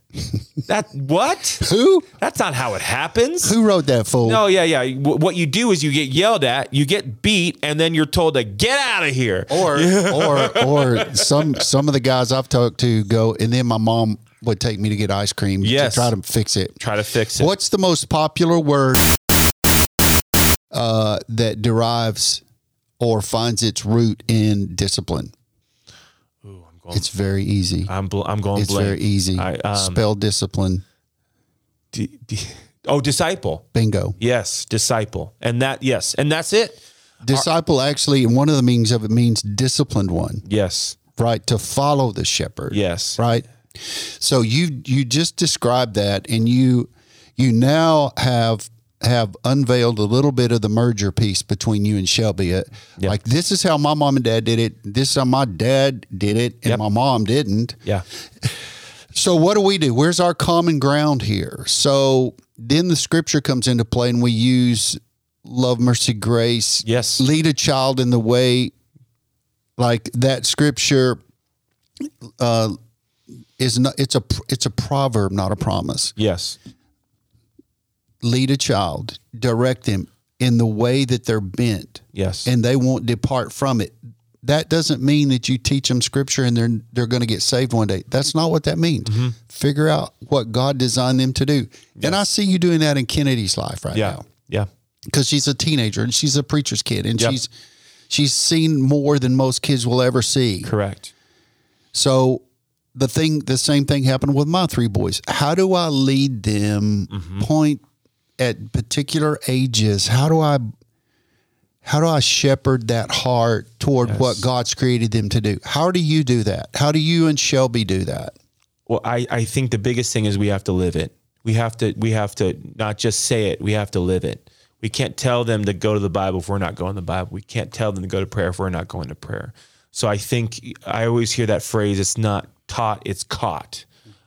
that what?
Who
That's not how it happens."
who wrote that fool?
No, yeah, yeah. W- What you do is you get yelled at, you get beat, and then you're told to get out of here.
or or or some some of the guys I've talked to go, and then my mom would take me to get ice cream
Yes.
to try to fix it.
Try to fix it.
What's the most popular word uh, that derives or finds its root in discipline? It's very easy.
I'm bl- I'm going.
It's
blank.
very easy.
I, um,
Spell discipline.
D- d- oh, disciple.
Bingo.
Yes, disciple. And that, yes. And that's it.
Disciple actually, one of the meanings of it means disciplined one,
Yes.
right? To follow the shepherd.
Yes.
right so you you just described that and you you now have have unveiled a little bit of the merger piece between you and Shelby. Uh, Like this is how my mom and dad did it. This is how my dad did it, and
Yep.
my mom didn't.
Yeah.
So what do we do? Where's our common ground here? So then the scripture comes into play, and we use love, mercy, grace.
Yes.
lead a child in the way, like that scripture. Uh, is not it's a it's a proverb, not a promise.
Yes.
Lead a child, direct them in the way that they're bent,
Yes.
and they won't depart from it. That doesn't mean that you teach them scripture and they're they're going to get saved one day. That's not what that means.
Mm-hmm.
Figure out what God designed them to do. And I see you doing that in Kennedy's life right
yeah.
now
Yeah.
because she's a teenager and she's a preacher's kid and
Yep.
she's she's seen more than most kids will ever see.
Correct.
So the thing, the same thing happened with my three boys. How do I lead them?
Mm-hmm.
Point at particular ages. How do I? How do I shepherd that heart toward what God's created them to do? How do you do that? How do you and Shelby do that?
Well, I, I think the biggest thing is we have to live it. We have to we have to not just say it, we have to live it. We can't tell them to go to the Bible if we're not going to the Bible. We can't tell them to go to prayer if we're not going to prayer. So I think I always hear that phrase, it's not taught, it's caught.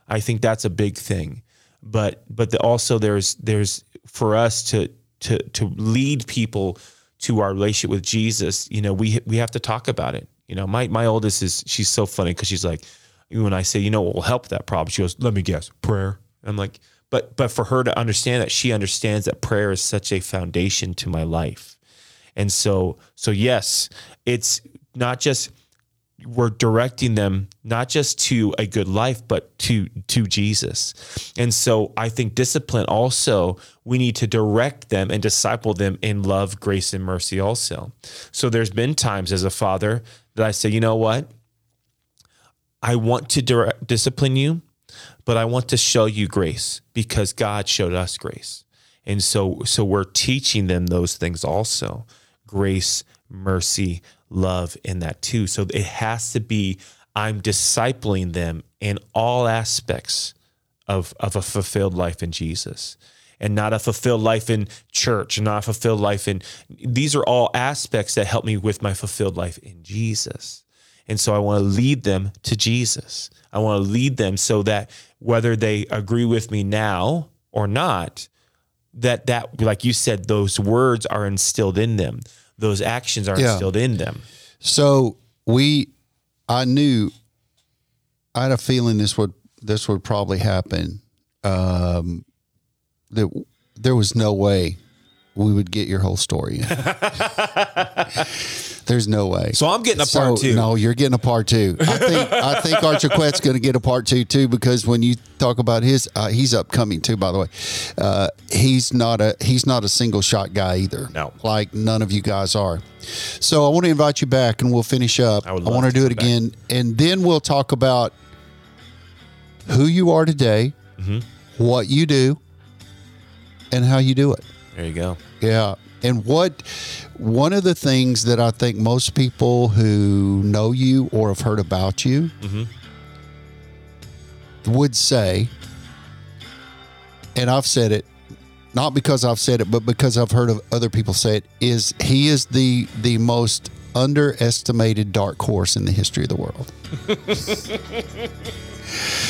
I think that's a big thing. But but the, also there's there's for us to to to lead people to our relationship with Jesus, you know, we we have to talk about it. You know, my my oldest is she's so funny because she's like, when I say, you know, what will help that problem, she goes, "Let me guess, prayer." I'm like, but but for her to understand that, she understands that prayer is such a foundation to my life, and so so yes, it's not just we're directing them not just to a good life but to to Jesus. And so I think discipline also we need to direct them and disciple them in love, grace and mercy also. So there's been times as a father that I say, "You know what? I want to direct, discipline you, but I want to show you grace because God showed us grace. And so so we're teaching them those things also. Grace, mercy, love in that too. So it has to be I'm discipling them in all aspects of of a fulfilled life in Jesus. And not a fulfilled life in church, and not a fulfilled life in these are all aspects that help me with my fulfilled life in Jesus. And so I want to lead them to Jesus. I want to lead them so that whether they agree with me now or not, that that like you said, those words are instilled in them. Those actions are
Yeah.
instilled in them.
So we, I knew, I had a feeling this would this would probably happen. Um, that there was no way we would get your whole story. There's no way.
So I'm getting a part two.
No, you're getting a part two. I think I think Archiquette's going to get a part two too because when you talk about his, uh, he's upcoming too. By the way, uh, he's not a he's not a single shot guy either.
No.
like none of you guys are. So I want to invite you back and we'll finish up.
I
I want to do it
back.
again, and then we'll talk about who you are today,
Mm-hmm.
what you do, and how you do it.
There you go.
Yeah. And what one of the things that I think most people who know you or have heard about you mm-hmm. would say, and I've said it, not because I've said it, but because I've heard of other people say it, is he is the the most underestimated dark horse in the history of the world.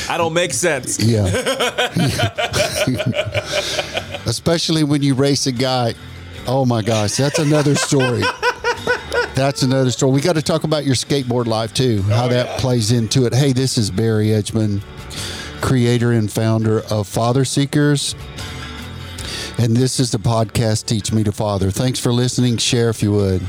I don't make sense.
Yeah. Especially when you race a guy. Oh my gosh, that's another story. That's another story. We got to talk about your skateboard life too, how oh, that plays into it. Hey, this is Barry Edgman, creator and founder of FatherSeekers. And this is the podcast Teach Me to Father. Thanks for listening. Share if you would.